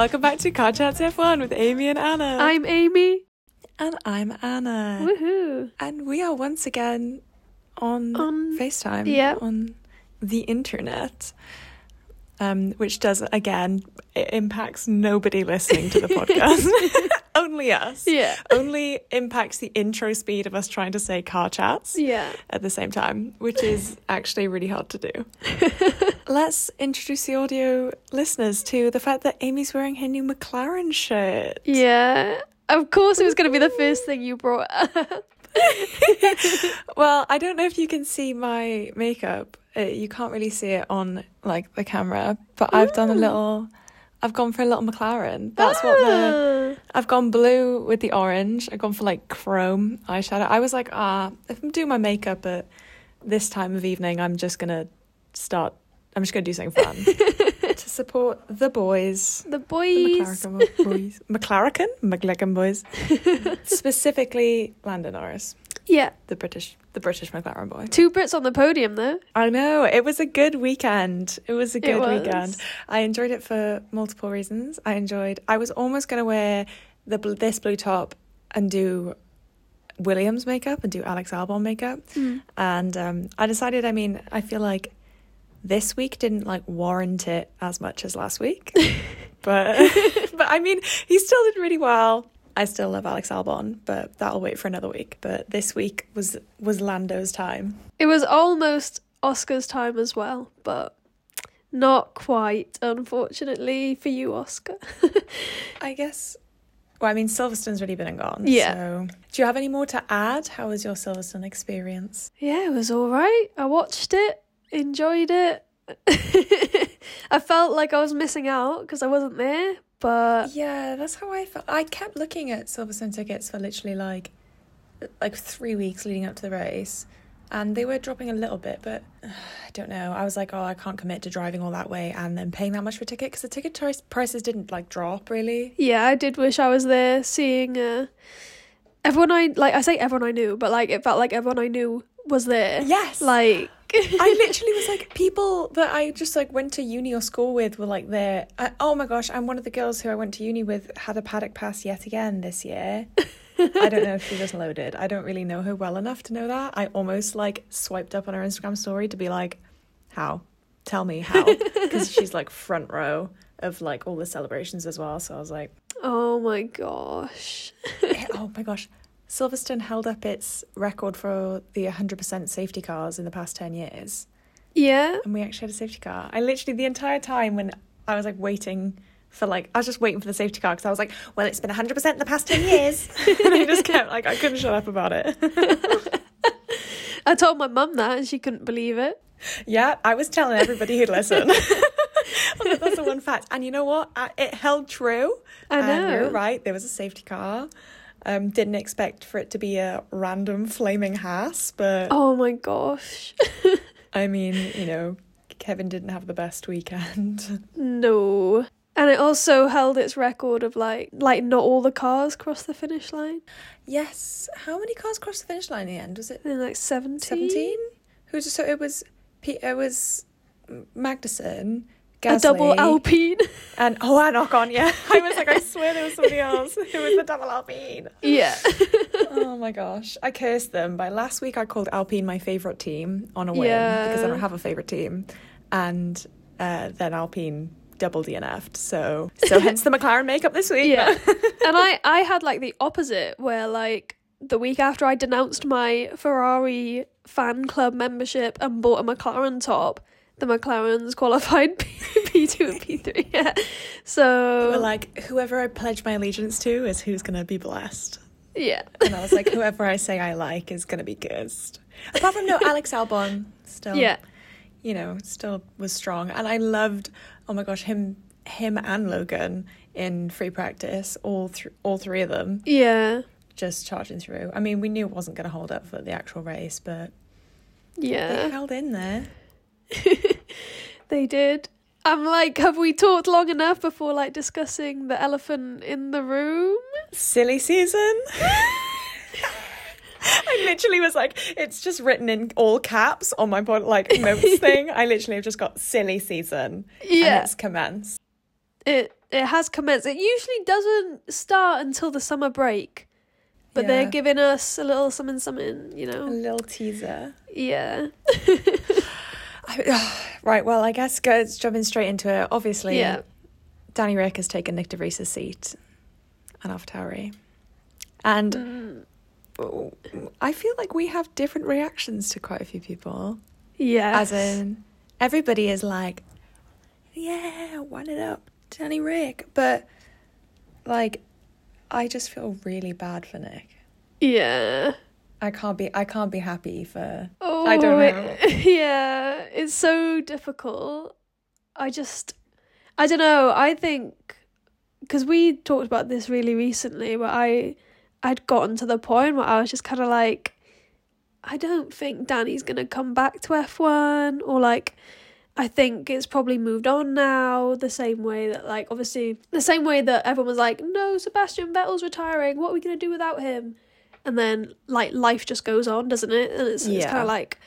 Welcome back to Car Chats F1 with Amy and Anna. I'm Amy. and I'm Anna. Woohoo. And we are once again on, On- FaceTime yeah. on the internet. Um, which does again it impacts nobody listening to the podcast. Only us. Yeah. Only impacts the intro speed of us trying to say car chats. Yeah. at the same time, which is actually really hard to do. Let's introduce the audio listeners to the fact that Amy's wearing her new McLaren shirt. Yeah. Of course, it was going to be the first thing you brought up. Well, I don't know if you can see my makeup. Uh, you can't really see it on like the camera, but I've done a little. I've gone for a little McLaren. That's what the. Ah. I've gone blue with the orange. I've gone for like chrome eyeshadow. I was like, ah, if I'm doing my makeup at this time of evening, I'm just gonna start. I'm just gonna do something fun to support the boys. The The boys. McLaren boys. McLaren? McLaren boys. Specifically, Lando Norris, Yeah. the British, the British McLaren boy. Two Brits on the podium, though. I know it was a good weekend. It was a good was. weekend. I enjoyed it for multiple reasons. I enjoyed. I was almost going to wear the this blue top and do Williams makeup and do Alex Albon makeup, and um, I decided. I mean, I feel like this week didn't like warrant it as much as last week, but but I mean, he still did really well. I still love Alex Albon, but that'll wait for another week. But this week was was Lando's time. It was almost Oscar's time as well, but not quite, unfortunately, for you, Oscar. I guess. Well, I mean, Silverstone's already been and gone. Yeah. So, do you have any more to add? How was your Silverstone experience? Yeah, it was all right. I watched it, enjoyed it. I felt like I was missing out because I wasn't there, but Yeah, that's how I felt. I kept looking at Silverstone tickets for literally like, like three weeks leading up to the race, and they were dropping a little bit. But I don't know. I was like, oh, I can't commit to driving all that way and then paying that much for a ticket because the ticket price prices didn't like drop really. yeah, I did wish I was there seeing uh, everyone I like. I say everyone I knew, but like it felt like everyone I knew was there. Yes. Like, I literally was like people that I just like went to uni or school with were like there. I, oh my gosh! I'm one of the girls who I went to uni with had a paddock pass yet again this year. I don't know if she was loaded. I don't really know her well enough to know that. I almost like swiped up on her Instagram story to be like, "How? Tell me how?" Because she's like front row of like all the celebrations as well. So I was like, oh my gosh. Eh, "Oh my gosh!" Silverstone held up its record for the 100% safety cars in the past 10 years. Yeah. and we actually had a safety car. I literally the entire time when I was like waiting for like I was just waiting for the safety car because I was like, well, it's been hundred percent in the past ten years, and I just kept like I couldn't shut up about it. I told my mum that and she couldn't believe it. yeah, I was telling everybody who'd listen. That's the one fact, and you know what? I, it held true. I And know. you're right. There was a safety car. Um, didn't expect for it to be a random flaming Haas, but Oh my gosh. I mean, you know, Kevin didn't have the best weekend. no. And it also held its record of like like not all the cars crossed the finish line. yes. How many cars crossed the finish line in the end? Was it like 17. 17 who's so it was it was Magnussen A double Alpine. and oh I and Ocon yeah I was like I swear there was somebody else it was the double Alpine yeah. oh my gosh I cursed them by last week I called Alpine my favourite team on a win Yeah. because I don't have a favourite team and uh, then Alpine double DNF'd so so hence the McLaren makeup this week Yeah. and I I had like the opposite where like the week after I denounced my Ferrari fan club membership and bought a McLaren top, the McLarens qualified P- P2 and P3. Yeah. So like whoever I pledge my allegiance to is who's gonna be blessed yeah. And I was like, whoever I say I like is going to be cursed. Apart from no, Alex Albon still, Yeah. you know, still was strong, and I loved. Oh my gosh, him, him and Logan in free practice, all through, all three of them Yeah. just charging through. I mean, we knew it wasn't going to hold up for the actual race, but they Yeah. held in there. They did. I'm like, have we talked long enough before like discussing the elephant in the room? Silly season. I literally was like, it's just written in all caps on my pod, like notes thing. I literally have just got silly season. and Yeah. it's commenced. It it has commenced. It usually doesn't start until the summer break, but they're giving us a little something, something. You know, A little teaser. yeah, right, well, I guess go jumping straight into it. Obviously, yeah, Danny Rick has taken Nyck de Vries' seat at AlphaTauri. And Mm, I feel like we have different reactions to quite a few people. yeah. As in, everybody is like, yeah, one it up, Danny Rick. But, like, I just feel really bad for Nyck. yeah. I can't be I can't be happy for Oh, I don't it- know. yeah, it's so difficult. I just, I don't know. I think because we talked about this really recently, where I, I'd gotten to the point where I was just kind of like, I don't think Danny's gonna come back to F one, or like, I think it's probably moved on now. The same way that, like, obviously, the same way that everyone was like, no, Sebastian Vettel's retiring. What are we gonna do without him? And then, like, life just goes on, doesn't it? And it's, it's kind of like,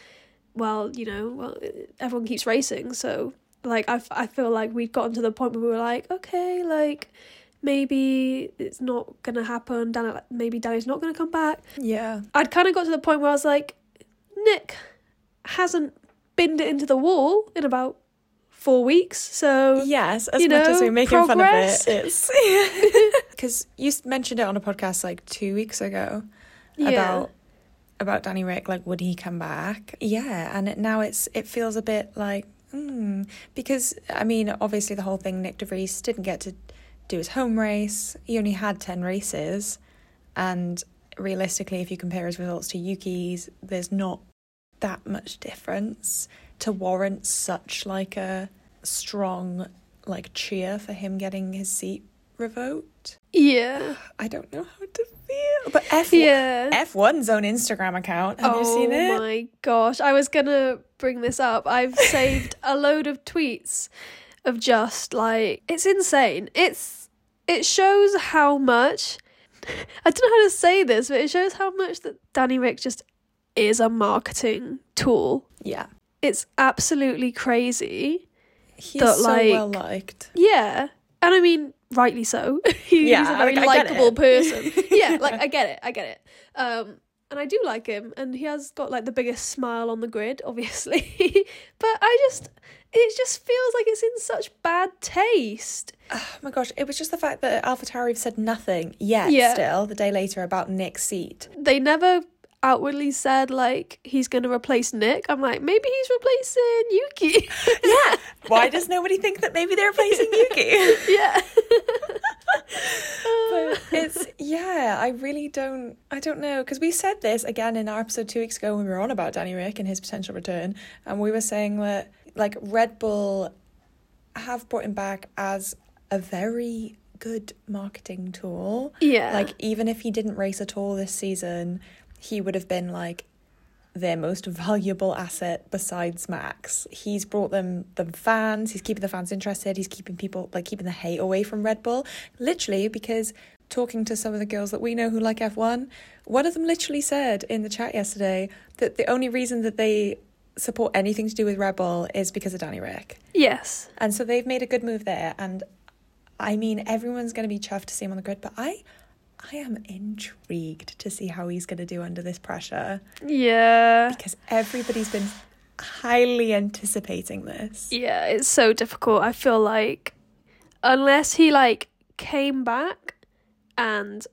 well, you know, well, everyone keeps racing, so like I, I feel like we'd gotten to the point where we were like, okay, like maybe it's not gonna happen. Dan, maybe Danny's not gonna come back. Yeah. I'd kind of got to the point where I was like, Nyck hasn't binned it into the wall in about four weeks, so Yes, as you much as know, we're making progress. fun of it, it's because you mentioned it on a podcast like two weeks ago yeah, about about Danny Rick. Like, would he come back? Yeah, and it, now it's it feels a bit like mm, because I mean, obviously the whole thing. Nyck De DeVries didn't get to do his home race. He only had ten races, and realistically, if you compare his results to Yuki's, there's not that much difference to warrant such like a strong like cheer for him getting his seat revoked. yeah, I don't know how to But F yeah. F1's own Instagram account. Have you seen it? Oh my gosh, I was gonna bring this up. I've saved a load of tweets of just like it's insane. It's it shows how much I don't know how to say this, but it shows how much that Danny Rick just is a marketing tool. Yeah. It's absolutely crazy. He's That, so like- well liked. Yeah. And I mean, rightly so. He's Yeah, a very like, I get likable person. yeah, like I get it. I get it. Um and I do like him and he has got like the biggest smile on the grid, obviously. but I just it just feels like it's in such bad taste. Oh my gosh, it was just the fact that AlphaTauri have said nothing yet Yeah. still, the day later, about Nyck's seat. They never outwardly said like he's going to replace Nyck. I'm like, maybe he's replacing Yuki. Yeah. Why does nobody think that maybe they're replacing Yuki? yeah. but it's yeah i really don't i don't know because we said this again in our episode two weeks ago when we were on about danny rick and his potential return and we were saying that like red bull have brought him back as a very good marketing tool yeah. like even if he didn't race at all this season he would have been like their most valuable asset besides Max. He's brought them the fans, he's keeping the fans interested, he's keeping people like keeping the hate away from Red Bull. Literally because talking to some of the girls that we know who like F1, one of them literally said in the chat yesterday that the only reason that they support anything to do with Red Bull is because of Danny Rick. yes. And so they've made a good move there and I mean everyone's going to be chuffed to see him on the grid, but I I am intrigued to see how he's going to do under this pressure Yeah. because everybody's been highly anticipating this. Yeah, it's so difficult. I feel like unless he like came back and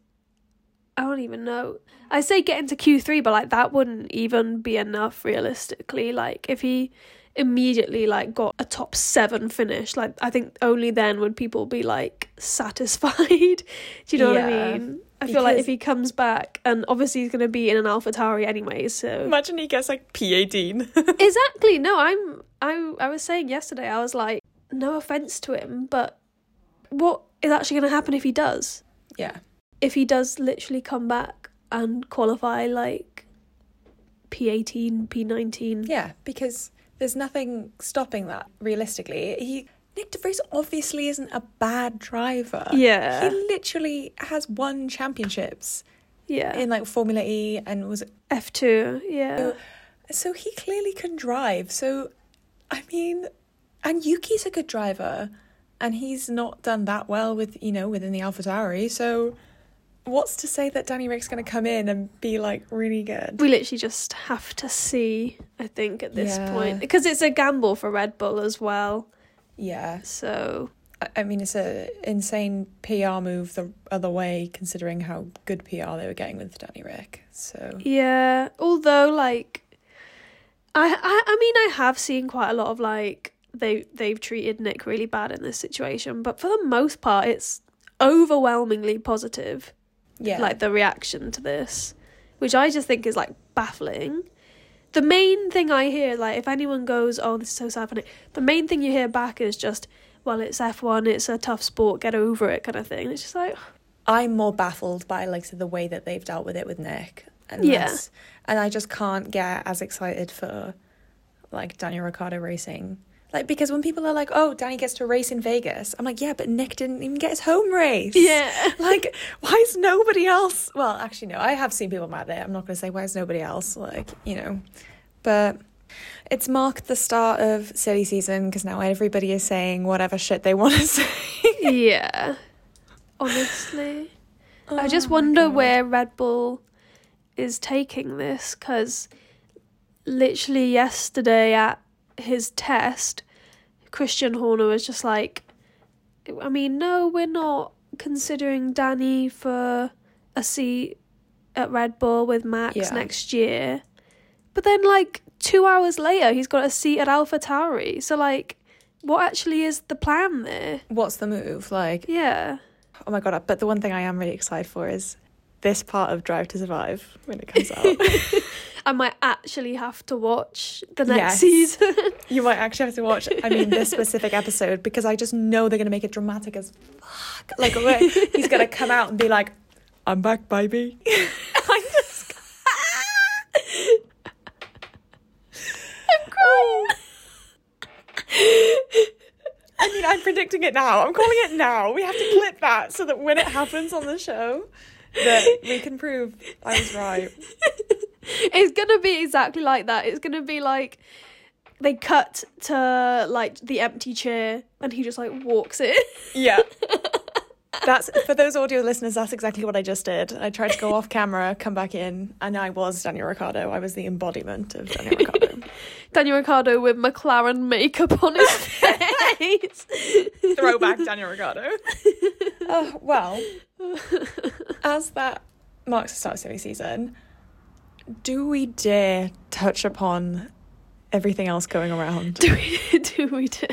I don't even know. I say get into Q3, but like that wouldn't even be enough realistically. Like if he immediately like got a top 7 finish, like I think only then would people be like satisfied. Do you know what I mean? I feel like if he comes back and obviously he's going to be in an alpha AlphaTauri anyway, so Imagine he gets like P18. exactly no i'm i i was saying yesterday i was like no offense to him but what is actually going to happen if he does yeah. if he does literally come back and qualify like p18 p19 Yeah, because there's nothing stopping that realistically. He Nyck de Vries obviously isn't a bad driver. yeah He literally has won championships yeah in like Formula E and was f2 yeah So he clearly can drive. So, I mean, and Yuki's a good driver. and he's not done that well with you know within the AlphaTauri. So, what's to say that Danny Rick's going to come in and be like really good? We literally just have to see, I think, at this Yeah. point. Because it's a gamble for Red Bull as well. Yeah, So, I- mean it's a insane PR move the other way, considering how good PR they were getting with Danny Rick. So yeah. Although, like, I, I, I mean, I have seen quite a lot of, like, they, they've treated Nyck really bad in this situation. But for the most part, it's overwhelmingly positive. Yeah, like the reaction to this, which I just think is like baffling. The main thing I hear, like if anyone goes, "Oh, this is so sad," for Nyck," the main thing you hear back is just, "Well, it's F one, it's a tough sport, get over it," kind of thing. It's just like, I'm more baffled by like the way that they've dealt with it with Nyck, and Yeah. and I just can't get as excited for like Daniel Ricciardo racing. Like because when people are like, "Oh, Danny gets to race in Vegas," I'm like, "Yeah, but Nyck didn't even get his home race." yeah, Like, why is nobody else? Well, actually, no. I have seen people mad there. I'm not going to say why is nobody else. Like, you know, but it's marked the start of silly season because now everybody is saying whatever shit they want to say. yeah. Honestly, I just Oh wonder God. where Red Bull is taking this because literally yesterday at his test, Christian Horner was just like, I mean, no, we're not considering Danny for a seat at Red Bull with Max Yeah. next year. But then, like, two hours later, he's got a seat at Alpha Tauri. So, like, what actually is the plan there? What's the move? Like, Yeah. oh my god! But the one thing I am really excited for is this part of Drive to Survive when it comes out. I might actually have to watch the next Yes. season. you might actually have to watch. I mean, this specific episode because I just know they're going to make it dramatic as fuck. Like, oh, where he's going to come out and be like, "I'm back, baby." I'm just. I'm crying. I mean, I'm predicting it now. I'm calling it now. We have to clip that so that when it happens on the show, that we can prove I was right. it's gonna be exactly like that. It's gonna be like they cut to like the empty chair and he just like walks in. Yeah. That's for those audio listeners. That's exactly what I just did. I tried to go off camera, come back in, and I was Daniel Ricciardo. I was the embodiment of Daniel Ricciardo. Daniel Ricciardo with McLaren makeup on his face. Throwback Daniel Ricciardo. Oh well, as that marks the start of silly season, do we dare touch upon everything else going around? do we do we do?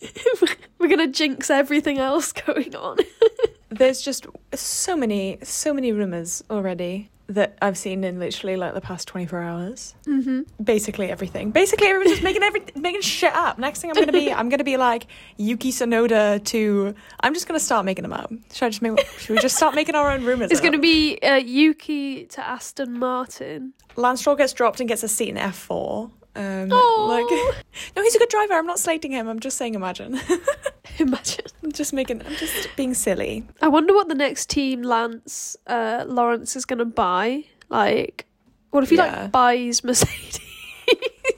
We're gonna jinx everything else going on. There's just so many, so many rumors already that I've seen in literally like the past 24 hours. mm-hmm. basically everything. Basically, everyone's just making every making shit up. Next thing I'm gonna be, I'm gonna be like Yuki Tsunoda to. I'm just gonna start making them up. Should I just make? Should we just start making our own rumors? It's up? gonna be uh, Yuki to Aston Martin. Lance Stroll gets dropped and gets a seat in F4. Um, like, no, he's a good driver. I'm not slating him. I'm just saying, imagine. imagine. I'm just making. I'm just being silly. I wonder what the next team Lance uh, Lawrence is gonna buy. Like, what if he Yeah. like buys Mercedes?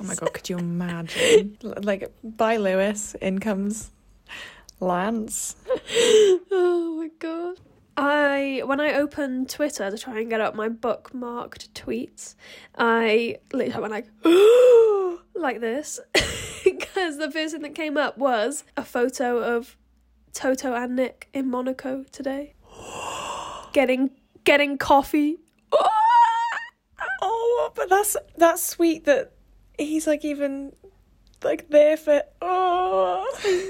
Oh my god, could you imagine? Like, buy Lewis, in comes Lance. oh my god. I when I opened Twitter to try and get up my bookmarked tweets, I literally went like like this because the first thing that came up was a photo of Toto and Nyck in Monaco today, getting getting coffee. Oh, but that's that's sweet that he's like even like there for. Oh,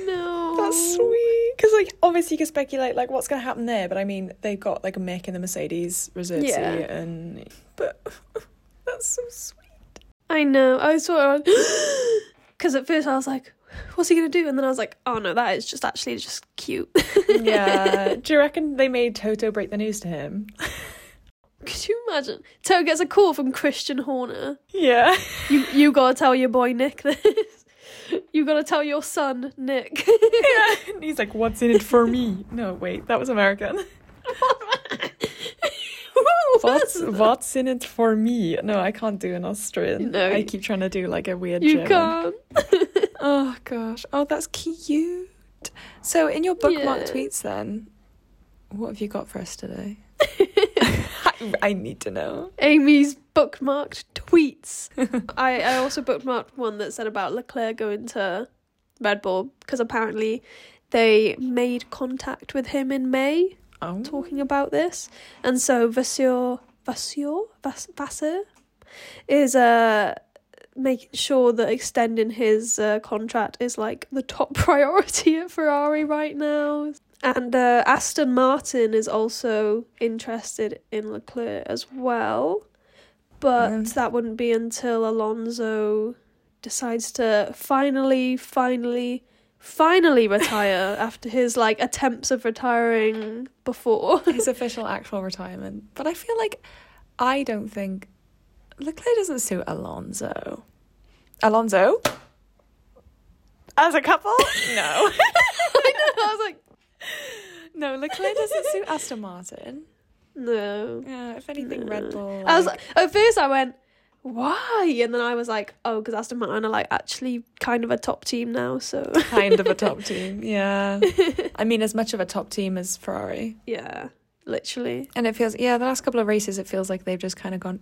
No, that's sweet. Because like obviously you can speculate like what's gonna happen there, but I mean they've got like a Mick in the Mercedes reserve Yeah. seat, and but that's so sweet. I know. I saw it because at first I was like, "What's he gonna do?" And then I was like, "Oh no, that is just actually just cute." Yeah. Do you reckon they made Toto break the news to him? Could you imagine? Toto gets a call from Christian Horner. Yeah. You you gotta tell your boy Nyck this. You gotta tell your son Nyck. yeah. And he's like, "What's in it for me?" No, wait, that was American. What's what's in it for me? No, I can't do an Austrian. No. I keep trying to do like a weird You German. can't. Oh gosh. Oh, that's cute. So, in your bookmark Yeah. tweets, then, what have you got for us today? I, I need to know. Amy's bookmarked tweets. I, I also bookmarked one that said about Leclerc going to Red Bull because apparently they made contact with him in May Oh, talking about this. And so Vasseur, Vasseur, Vass, Vasseur is uh, making sure that extending his uh, contract is like the top priority at Ferrari right now. And uh, Aston Martin is also interested in Leclerc as well. But that wouldn't be until Alonso decides to finally, finally, finally retire after his like attempts of retiring before. his official actual retirement. But I feel like I don't think Leclerc doesn't suit Alonso. Alonso? As a couple? No. I know. I was like, no, Leclerc doesn't suit Aston Martin. No. Yeah, if anything, Red Bull. I was like- at first I went, why? And then I was like, oh, because Aston Martin are like actually kind of a top team now. So kind of a top team. Yeah. I mean, as much of a top team as Ferrari. yeah, literally. And it feels, yeah, the last couple of races, it feels like they've just kind of gone,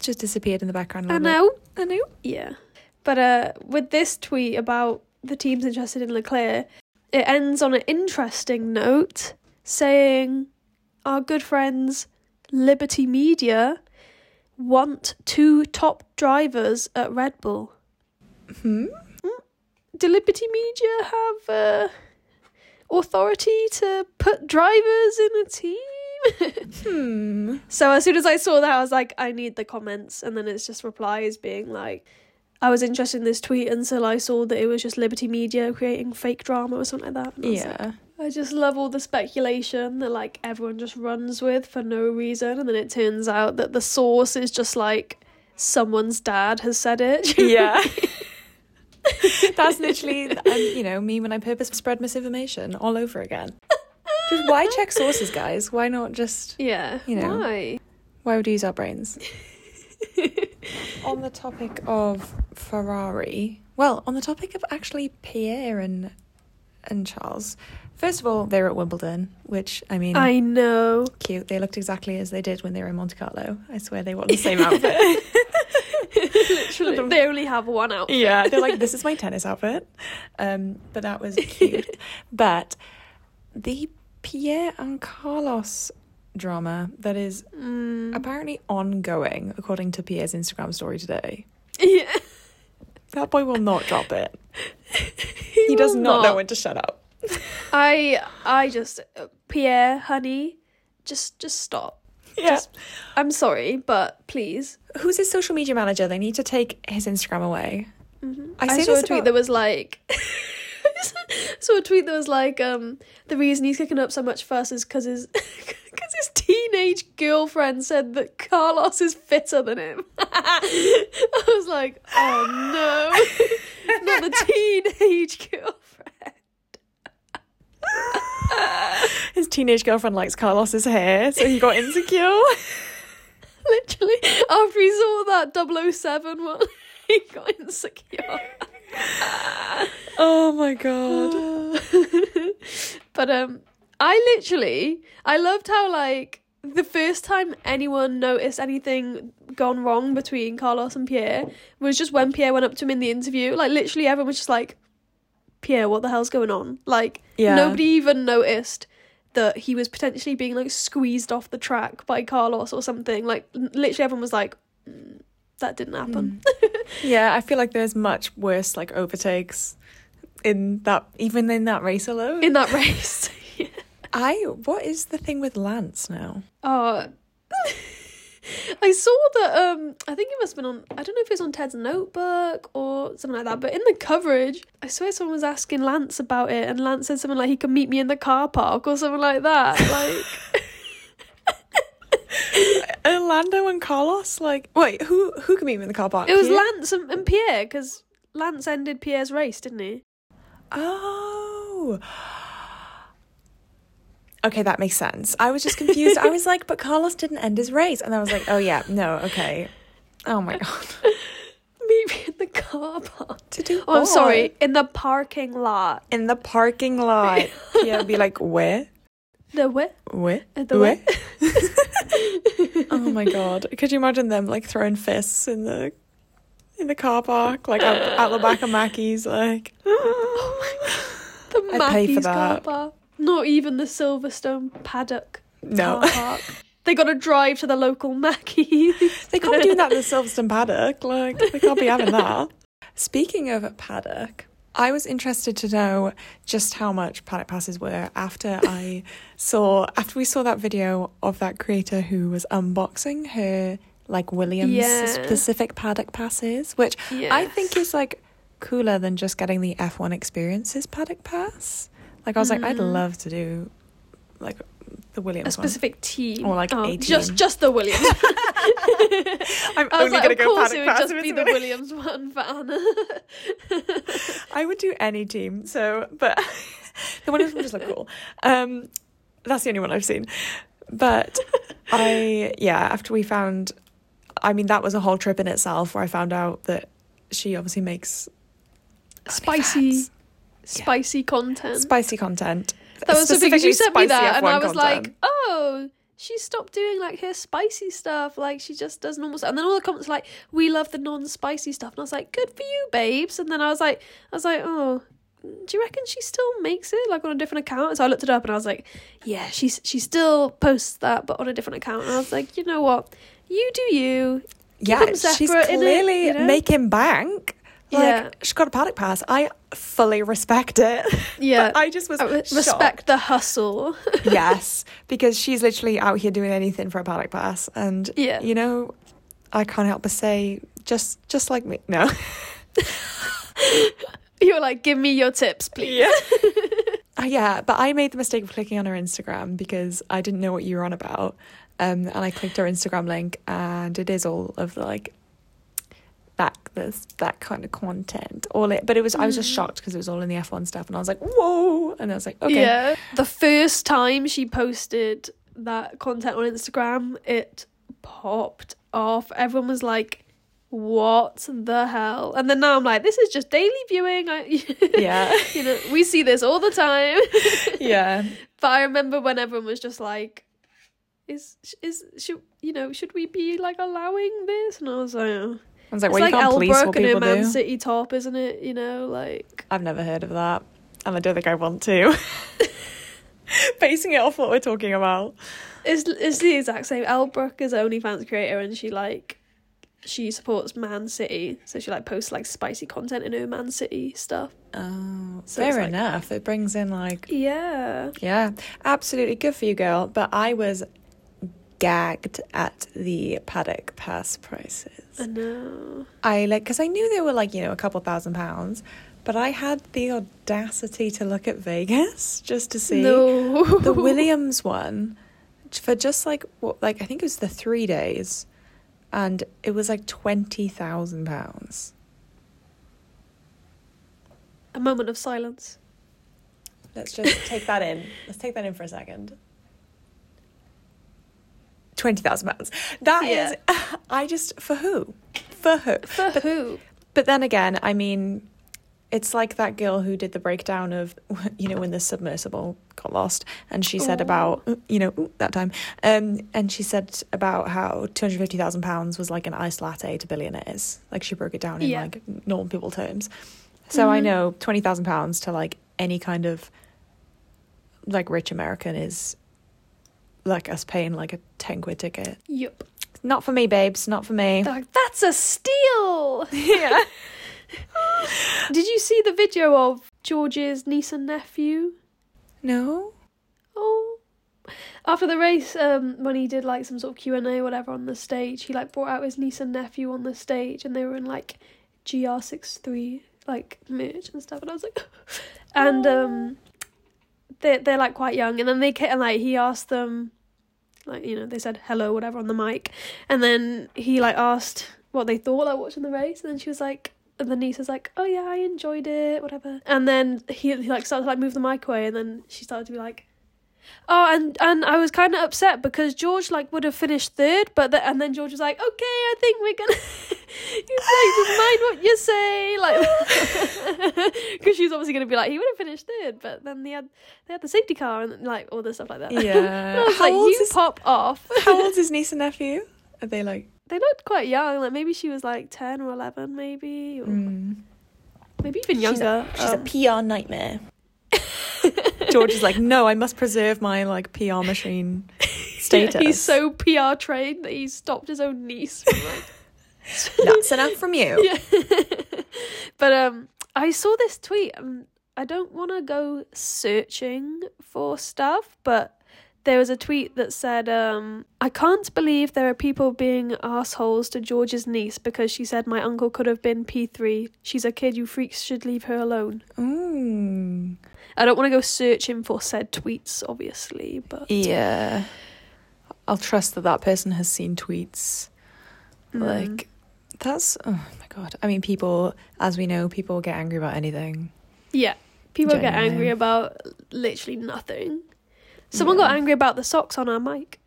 just disappeared in the background I know. bit. I know. Yeah. But uh, with this tweet about the teams interested in Leclerc, it ends on an interesting note saying our good friends Liberty Media want two top drivers at Red Bull. Hmm? Do Liberty Media have uh, authority to put drivers in a team? Hmm. So as soon as I saw that, I was like, I need the comments, and then it's just replies being like, I was interested in this tweet until I saw that it was just Liberty Media creating fake drama or something like that. Was like, Yeah. I just love all the speculation that like everyone just runs with for no reason, and then it turns out that the source is just like someone's dad has said it. Yeah. That's literally, um, you know, me when I purpose spread misinformation all over again. Just why check sources, guys? Why not just, yeah. You know. Why? why would we use our brains? on the topic of Ferrari, well, on the topic of actually Pierre and and Charles, first of all, they were at Wimbledon, which, I mean, I know. cute. They looked exactly as they did when they were in Monte Carlo. I swear they wore the same outfit. Literally, they only have one outfit. yeah, they're like, this is my tennis outfit. Um, but that was cute. but the Pierre and Carlos drama that is Mm. apparently ongoing, according to Pierre's Instagram story today. Yeah. That boy will not drop it. He, does will not, know when to shut up. I I just Pierre, honey, just just stop. Yeah. Just- I'm sorry, but please. Who's his social media manager? They need to take his Instagram away. I I, saw a tweet about- that was like. saw a tweet that was like, um, the reason he's kicking up so much fuss is because his because his teenage girlfriend said that Carlos is fitter than him. I was like, oh no, not the teenage girlfriend. His teenage girlfriend likes Carlos's hair, so he got insecure. Literally, after he saw that 007 one, he got insecure. oh my god. but um I literally I loved how like the first time anyone noticed anything gone wrong between Carlos and Pierre was just when Pierre went up to him in the interview. Like literally everyone was just like Pierre, what the hell's going on? Like Yeah. nobody even noticed that he was potentially being like squeezed off the track by Carlos or something. Like literally everyone was like "Mm, that didn't happen. Yeah, I feel like there's much worse like overtakes in that even in that race alone. in that race. I what is the thing with Lance now? Oh, I saw that. Um, I think it must have been on. I don't know if it was on Ted's notebook or something like that. But in the coverage, I swear someone was asking Lance about it, and Lance said something like he could meet me in the car park or something like that. Like, Orlando and Carlos, like wait, who who can meet him in the car park? it was Pierre? Lance and, and Pierre because Lance ended Pierre's race, didn't he? Oh. Okay, that makes sense. I was just confused. I was like, but Carlos didn't end his race. And I was like, oh yeah, no, okay. Oh my god. Me meet me in the car park? To do Oh, I'm sorry, in the parking lot. In the parking lot. yeah, be like, where? The what? Where? Uh, the Where? oh my god. Could you imagine them like throwing fists in the in the car park, like out, out the back of Mackey's, like oh my God. The I'd pay for Mackey's car that. park. Not even the Silverstone paddock no. car park. they got to drive to the local Mackey's. They can't doing that in the Silverstone paddock. Like they can't be having that. Speaking of paddock, I was interested to know just how much paddock passes were after I saw after we saw that video of that creator who was unboxing her like Williams Yeah. specific paddock passes, which Yeah. I think is like cooler than just getting the F1 experiences paddock pass. Like I was like, I'd Mhm. love to do like the Williams. a specific team. Or, like, a Just team. just the Williams. I'm I was only like, gonna of go course it would just be the Williams one for Anna. I would do any team. So, but the Williams one just look cool. Um, that's the only one I've seen. But I, yeah, after we found, I mean, that was a whole trip in itself where I found out that she obviously makes spicy. Spicy content. spicy content. that was so because you sent me that, spicy and I F1 was like, oh. She stopped doing like her spicy stuff, like she just does normal stuff. And then all the comments were like, "We love the non-spicy stuff," and I was like, "Good for you, babes." And then I was like, "I was like, oh, do you reckon she still makes it like on a different account?" So I looked it up, and I was like, "Yeah, she's she still posts that, but on a different account." And I was like, "You know what? You do you. yeah, she's clearly you know? making bank. Like, Yeah. she's got a paddock pass. I fully respect it. Yeah, But I just was I re- respect the hustle." yes, because she's literally out here doing anything for a paddock pass, and Yeah. you know, I can't help but say, just just like me, no, You're like, "Give me your tips, please." yeah, Uh, yeah. But I made the mistake of clicking on her Instagram because I didn't know what you were on about, um, and I clicked her Instagram link, and it is all of the like that this that kind of content, all it. But it was I was just Mm. shocked because it was all in the F one stuff, and I was like, whoa, and I was like, okay, Yeah. The first time she posted that content on Instagram, it popped off. Everyone was like, "What the hell?" And then now I'm like, "This is just daily viewing." I, yeah, you know, we see this all the time. yeah. but I remember when everyone was just like, "Is is should you know should we be like allowing this?" And I was like, oh. I was like, "It's well, like you can't police what Elle Brooke and her people Man do. City top, isn't it? You know, like." I've never heard of that, and I don't think I want to. Basing it off what we're talking about. It's it's the exact same. Elle Brooke is an OnlyFans creator, and she like she supports Man City, so she like posts like spicy content in her Man City stuff. Oh, So fair like- enough. It brings in like, Yeah, yeah, absolutely good for you, girl. But I was gagged at the paddock pass prices. I know. I like because I knew they were like you know a couple thousand pounds, but I had the audacity to look at Vegas just to see No, the Williams one for just like what like I think it was the three days, and it was like twenty thousand pounds. A moment of silence. Let's just take that in. Let's take that in for a second. Twenty thousand pounds. That is. I just for who? For who? For who? But then again, I mean, it's like that girl who did the breakdown of, you know, when the submersible got lost, and she said about, you know, ooh, that time, um, and she said about how two hundred fifty thousand pounds was like an iced latte to billionaires. Like she broke it down in Yeah. like normal people terms. So I Mhm. know twenty thousand pounds to like any kind of like rich American is like us paying like a ten quid ticket. Yup. Not for me, babes. Not for me. They're like, that's a steal. yeah. Did you see the video of George's niece and nephew? No. Oh. After the race, um, when he did like some sort of Q and A or whatever on the stage, he like brought out his niece and nephew on the stage, and they were in like GR 63 like merch and stuff, and I was like, and um, they they're like quite young, and then they ca- and like he asked them, like you know they said hello whatever on the mic, and then he like asked what they thought like watching the race, and then she was like. And the niece was like, "Oh yeah, I enjoyed it, whatever." And then he, he like started to like move the mic away, and then she started to be like, Oh, and and I was kind of upset because George like would have finished third, but the, and then George was like, "Okay, I think we're gonna." He's like, "Just mind what you say," like because she's obviously gonna be like, "He would have finished third, but then they had they had the safety car and like all this stuff like that. And I Yeah. was How like, old "You is- pop off." How old's his niece and nephew? Are they like? they looked quite young. Like maybe she was like ten or eleven, maybe, or Mm. maybe even She's a- younger. She's Um, a PR nightmare. George is like, no, I must preserve my like PR machine status. He's so PR trained that he stopped his own niece. From, like, That's enough from you. yeah. but um, I saw this tweet. and I don't want to go searching for stuff, but there was a tweet that said, um, "I can't believe there are people being assholes to George's niece because she said my uncle could have been P three. She's a kid. You freaks should leave her alone." Ooh. I don't want to go searching for said tweets, obviously, but Yeah. I'll trust that that person has seen tweets. Mm. Like, that's, oh my God. I mean, people, as we know, people get angry about anything. Yeah. People get angry about literally nothing. Someone got angry about the socks on our mic.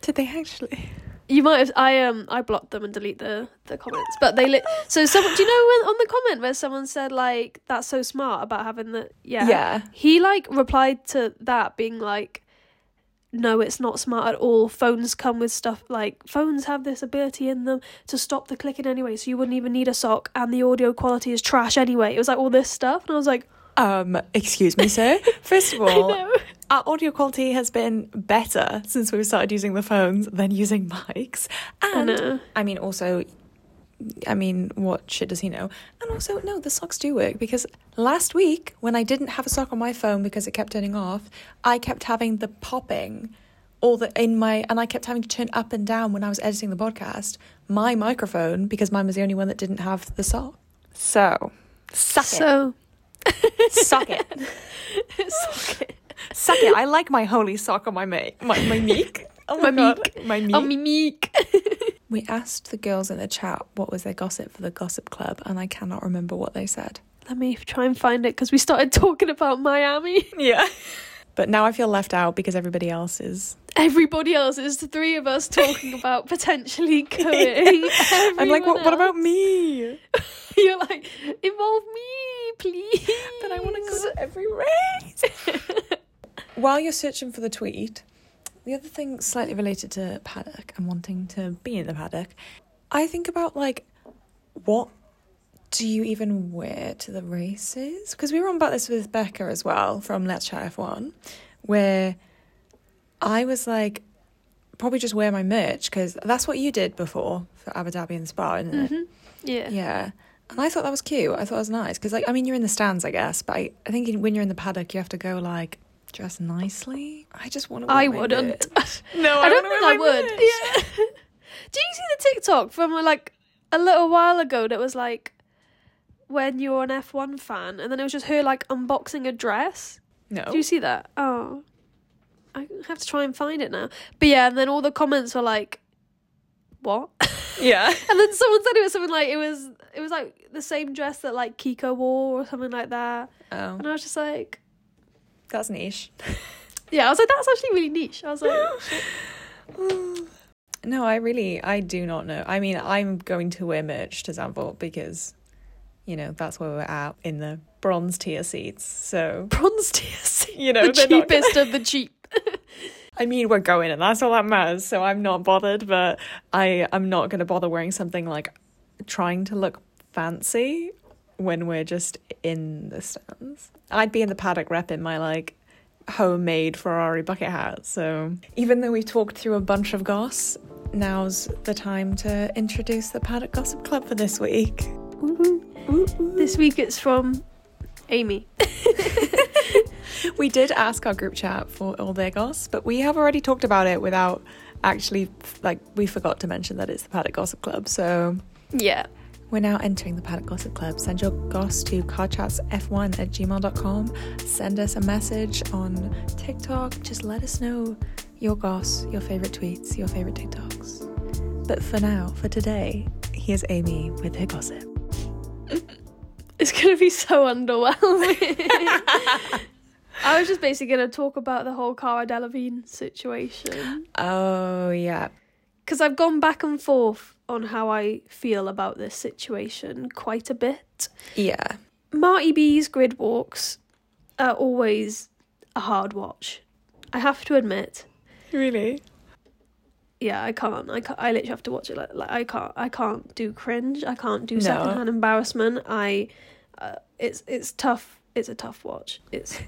Did they actually? You might have I um I blocked them and delete the the comments. But they lit so someone do you know when on the comment where someone said like that's so smart about having the yeah. Yeah. He like replied to that being like no, it's not smart at all. Phones come with stuff like phones have this ability in them to stop the clicking anyway, so you wouldn't even need a sock and the audio quality is trash anyway. It was like all this stuff and I was like, Um, excuse me, sir. First of all. Our audio quality has been better since we've started using the phones than using mics. And know. I mean, also, I mean, what shit does he know? And also, no, the socks do work because last week when I didn't have a sock on my phone because it kept turning off, I kept having the popping, all the in my, and I kept having to turn up and down when I was editing the podcast. My microphone because mine was the only one that didn't have the sock. So, suck So it, suck it, Suck it. Suck it. I like my holy sock on my ma- my my meek. Oh my, My god, my oh, meek. Oh, mimique. We asked the girls in the chat what was their gossip for the gossip club, and I cannot remember what they said. Let me try and find it because we started talking about Miami. Yeah. But now I feel left out because everybody else is. Everybody else is the three of us talking about potentially going. I'm like, what, what about me? You're like, involve me, please. But I want to go to every race. While you're searching for the tweet, the other thing slightly related to paddock and wanting to be in the paddock, I think about like, what do you even wear to the races? Because we were on about this with Becca as well from Let's Chat F1, where I was like, probably just wear my merch because that's what you did before for Abu Dhabi and Spa, isn't it? Mhm. Yeah. Yeah. And I thought that was cute. I thought it was nice because, like, I mean, you're in the stands, I guess, but I, I think when you're in the paddock, you have to go like dress nicely. I just want to. I wouldn't. No, I don't think I would. Yeah. Do you see the TikTok from like a little while ago that was like when you're an F1 fan and then it was just her like unboxing a dress? No. Do you see that? Oh. I have to try and find it now. But yeah, and then all the comments were like what? Yeah. And then someone said it was something like it was it was like the same dress that like Kika wore or something like that. Oh, And I was just like that's niche. yeah, I was like that's actually really niche. I was like No, I really, I do not know. I mean, I'm going to wear merch to Zandvoort because, you know, that's where we're at in the bronze tier seats. So, bronze tier seat. you know, the they're gonna- cheapest of the cheap. I mean, we're going, and that's all that matters. So I'm not bothered, but I I'm not going to bother wearing something like trying to look fancy when we're just in the stands. I'd be in the paddock rep in my like homemade Ferrari bucket hat. So even though we've talked through a bunch of goss, now's the time to introduce the Paddock Gossip Club for this week. This week it's from Amy. We did ask our group chat for all their goss, but we have already talked about it without actually like we forgot to mention that it's the Paddock Gossip Club. So Yeah. We're now entering the Paddock Gossip Club. Send your goss to carchatsf1 at gmail.com. Send us a message on TikTok. Just let us know your goss, your favourite tweets, your favourite TikToks. But for now, for today, here's Amy with her gossip. It's gonna be so underwhelming. I was just basically going to talk about the whole Cara Delevingne situation Oh yeah. because I've gone back and forth on how I feel about this situation quite a bit. Yeah. Marty B's grid walks are always a hard watch. I have to admit. Really? Yeah, I can't. I can't, I literally have to watch it. Like, like I can't. I can't do cringe. I can't do No. secondhand embarrassment. I. Uh, it's it's tough. It's a tough watch. It's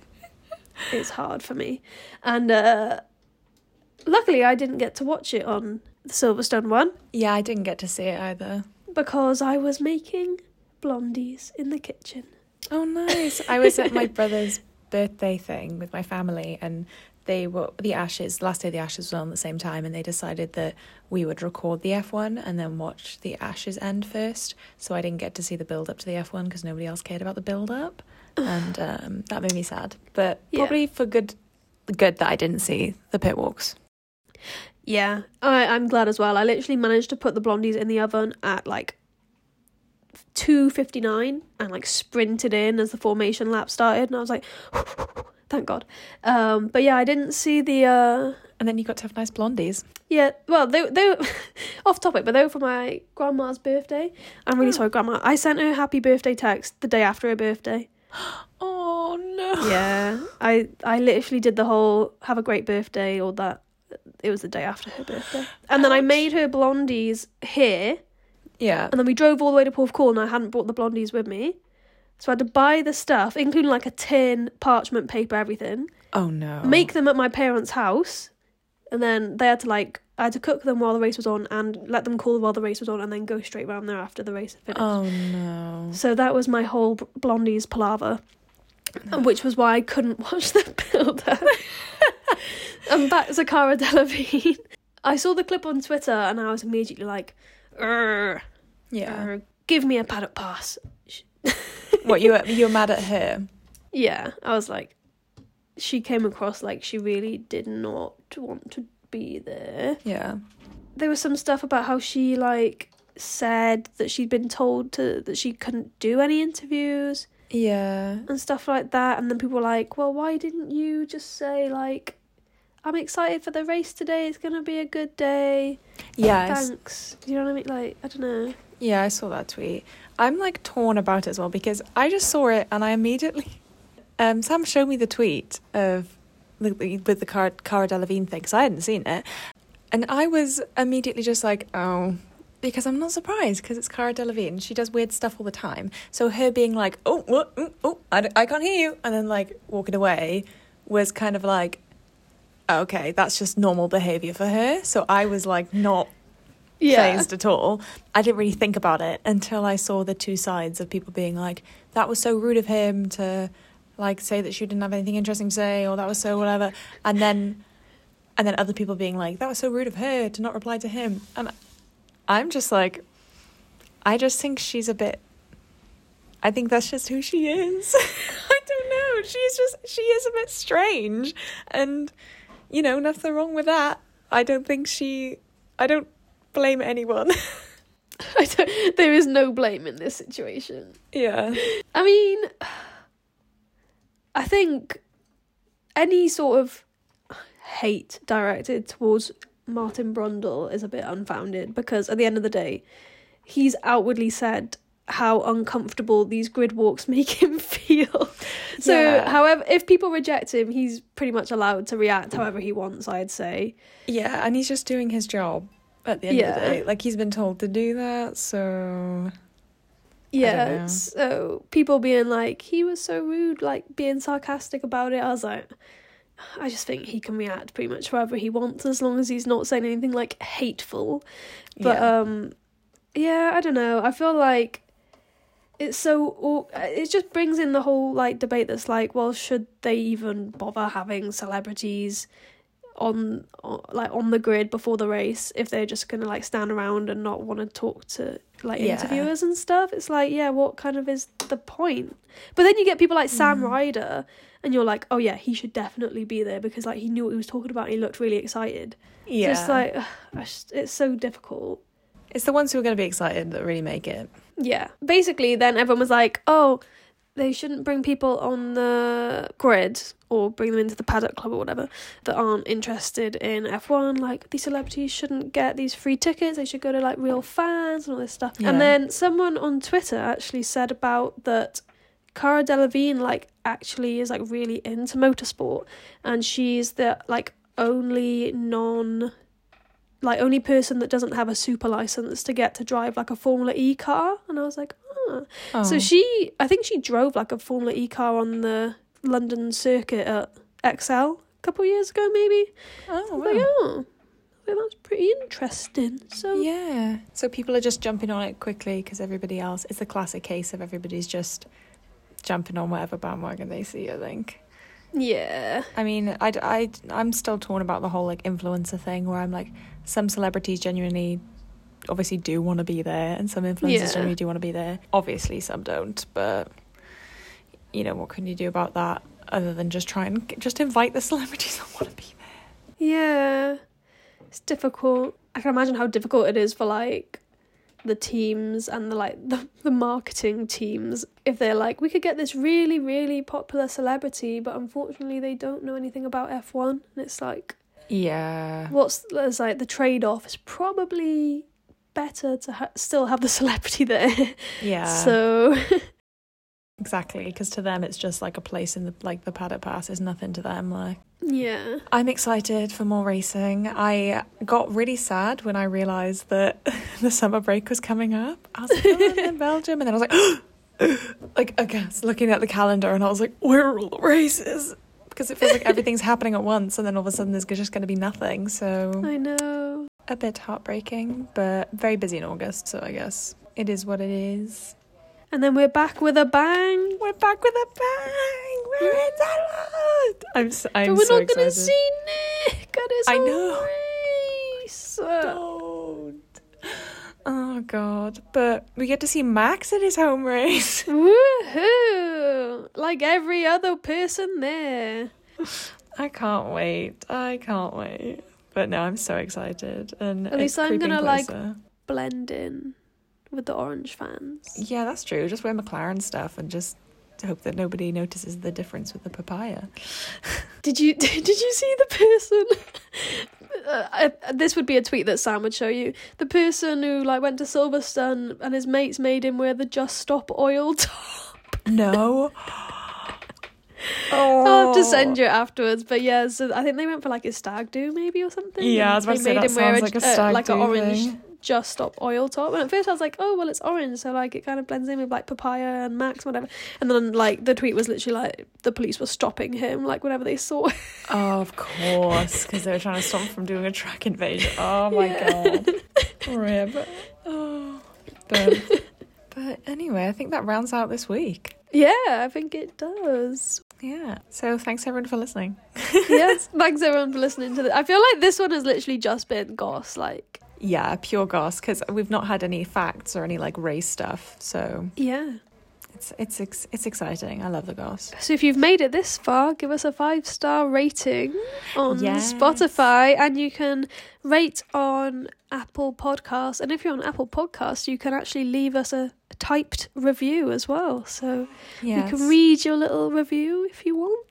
it's hard for me, and uh, luckily I didn't get to watch it on the Silverstone one Yeah, I didn't get to see it either. because I was making blondies in the kitchen. Oh, nice. I was at my brother's birthday thing with my family, and they were the Ashes. Last day of the Ashes was on at the same time, and they decided that we would record the F1 and then watch the Ashes end first. So I didn't get to see the build up to the F1 because nobody else cared about the build up, and um, that made me sad. But Yeah. probably for good, good that I didn't see the pit walks. Yeah, I, I'm glad as well. I literally managed to put the blondies in the oven at like two fifty nine and like sprinted in as the formation lap started, and I was like, thank God. Um, but yeah, I didn't see the. Uh, And then you got to have nice blondies. yeah, well, they they off topic, but they were for my grandma's birthday. I'm really Oh. sorry, grandma. I sent her a happy birthday text the day after her birthday. Oh no. Yeah, I I literally did the whole have a great birthday or that. It was the day after her birthday, and then I made her blondies here, Yeah. and then we drove all the way to Porthcawl, and I hadn't brought the blondies with me, so I had to buy the stuff, including like a tin, parchment paper, everything, Oh no. make them at my parents' house, and then they had to like I had to cook them while the race was on and let them cool while the race was on, and then go straight round there after the race had finished. Oh no. So that was my whole blondies palaver, which was why I couldn't watch the build up. and back to Cara Delevingne. I saw the clip on Twitter and I was immediately like, "Urgh, Yeah. urgh, give me a paddock pass. what you were you were mad at her? Yeah, I was like, she came across like she really did not want to be there. Yeah. There was some stuff about how she like said that she'd been told to that she couldn't do any interviews. Yeah. and stuff like that. And then people were like, well, why didn't you just say, like, I'm excited for the race today, it's going to be a good day. Yeah. Thanks. You know what I mean? Like, I don't know. Yeah, I saw that tweet. I'm like torn about it as well because I just saw it and I immediately. Um, Sam showed me the tweet of the, with the Cara, Cara Delevingne thing because I hadn't seen it, and I was immediately just like, oh, because I'm not surprised because it's Cara Delevingne. She does weird stuff all the time. So her being like, oh, oh, oh I, I can't hear you, and then like walking away was kind of like, okay, that's just normal behavior for her. So I was like, not phased at all. I didn't really think about it until I saw the two sides of people being like, that was so rude of him to like say that she didn't have anything interesting to say or that was so whatever. And then and then other people being like, that was so rude of her to not reply to him. And I'm just like I just think she's a bit I think that's just who she is. I don't know. She's just she is a bit strange and you know, nothing wrong with that. I don't think she I don't blame anyone. I don't, there is no blame in this situation. yeah. I mean, I think any sort of hate directed towards Martin Brundle is a bit unfounded because at the end of the day, he's outwardly said how uncomfortable these grid walks make him feel. So, Yeah. however, if people reject him, he's pretty much allowed to react however he wants, I'd say. Yeah, and he's just doing his job at the end of the day. Like he's been told to do that, so Yeah, so people being like, he was so rude, like being sarcastic about it. I was like, I just think he can react pretty much however he wants as long as he's not saying anything like hateful. But yeah. um, yeah, I don't know. I feel like it's so it just brings in the whole like debate that's like, well, should they even bother having celebrities on, on like on the grid before the race if they're just gonna like stand around and not want to talk to like Yeah. interviewers and stuff? It's like, yeah, what kind of is the point? But then you get people like Sam Mm. Ryder. And you're like, oh yeah, he should definitely be there because like he knew what he was talking about and he looked really excited. yeah. So it's like, ugh, it's so difficult. It's the ones who are going to be excited that really make it. Yeah. Basically, then everyone was like, oh, they shouldn't bring people on the grid or bring them into the paddock club or whatever that aren't interested in F1. Like these celebrities shouldn't get these free tickets. They should go to like real fans and all this stuff. Yeah. And then someone on Twitter actually said about that Cara Delevingne like actually is like really into motorsport and she's the like only non like only person that doesn't have a super license to get to drive like a Formula E car and I was like ah. Oh. so she I think she drove like a Formula E car on the London circuit at ExCeL a couple years ago maybe Oh, I was wow. like oh that's pretty interesting so Yeah. So people are just jumping on it quickly because everybody else. It's the classic case of everybody's just jumping on whatever bandwagon they see. I think. Yeah I mean, I, I, I'm still torn about the whole like influencer thing where I'm like, some celebrities genuinely obviously do want to be there and some influencers Yeah. genuinely do want to be there. Obviously, some don't, but you know, what can you do about that other than just try and just invite the celebrities that want to be there? Yeah, it's difficult. I can imagine how difficult it is for like the teams and the like the, the marketing teams if they're like we could get this really really popular celebrity but unfortunately they don't know anything about F1 and it's like Yeah. what's there's like the trade-off is probably better to ha- still have the celebrity there Yeah. so Exactly, because to them it's just like a place in the like the paddock pass is nothing to them. Like yeah I'm excited for more racing. I got really sad when I realised that the summer break was coming up. I was like, oh, in Belgium, and then I was like, like I guess looking at the calendar, and I was like, where are all the races? Because it feels like everything's happening at once, and then all of a sudden there's just going to be nothing. So I know a bit heartbreaking, but very busy in August. So I guess it is what it is. And then we're back with a bang We're back with a bang. We're in mm. Thailand. I'm so, I'm but we're so not gonna see Nyck at his I own know. race. Don't. Oh god. But we get to see Max at his home race. Woohoo! Like every other person there. I can't wait. I can't wait. But no, I'm so excited. And At least I'm gonna, like. Blend in with the orange fans. Yeah, that's true. Just wear McLaren stuff and just hope that nobody notices the difference with the papaya. Did you did you see the person? Uh, I- this would be a tweet that Sam would show you. The person who like went to Silverstone and his mates made him wear the Just Stop oil top. No. Oh. I'll have to Oh. send you it afterwards. But yeah, so I think they went for like a stag do maybe or something. Yeah, I was about they to say made that him wear sounds like a uh, stag like an do orange thing. Just Stop oil top. And at first I was like, oh well, it's orange, so like it kind of blends in with like papaya and Max, whatever. And then like the tweet was literally like the police were stopping him like whenever they saw. Oh, of course, because they were trying to stop him from doing a track invasion. Oh my Yeah. god, rib. Oh, but but anyway, I think that rounds out this week. yeah, I think it does. Yeah. So thanks everyone for listening. yes, thanks everyone for listening to this. I feel like this one has literally just been goss. Like, Yeah, pure goss because we've not had any facts or any like race stuff. So yeah. it's it's ex- it's exciting. I love the goss. So if you've made it this far, give us a five star rating on Yes. Spotify, and you can rate on Apple Podcasts. And if you're on Apple Podcasts, you can actually leave us a typed review as well. So Yeah. we can read your little review if you want.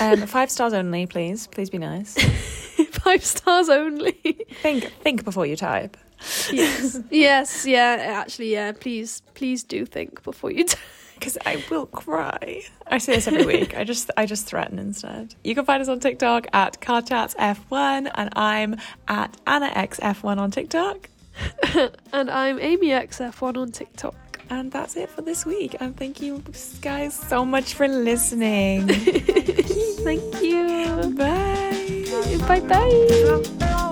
um, five stars only, please. Please be nice. five stars only. think think before you type. yes, yes, yeah. Actually, yeah. Please, please do think before you. T- Because I will cry. I say this every week. I just I just threaten instead. You can find us on TikTok at CarChatsF1 and I'm at AnnaXF1 on TikTok. and I'm Amy XF1 on TikTok. And that's it for this week. And thank you guys so much for listening. Thank you. Bye. E o pai tá aí.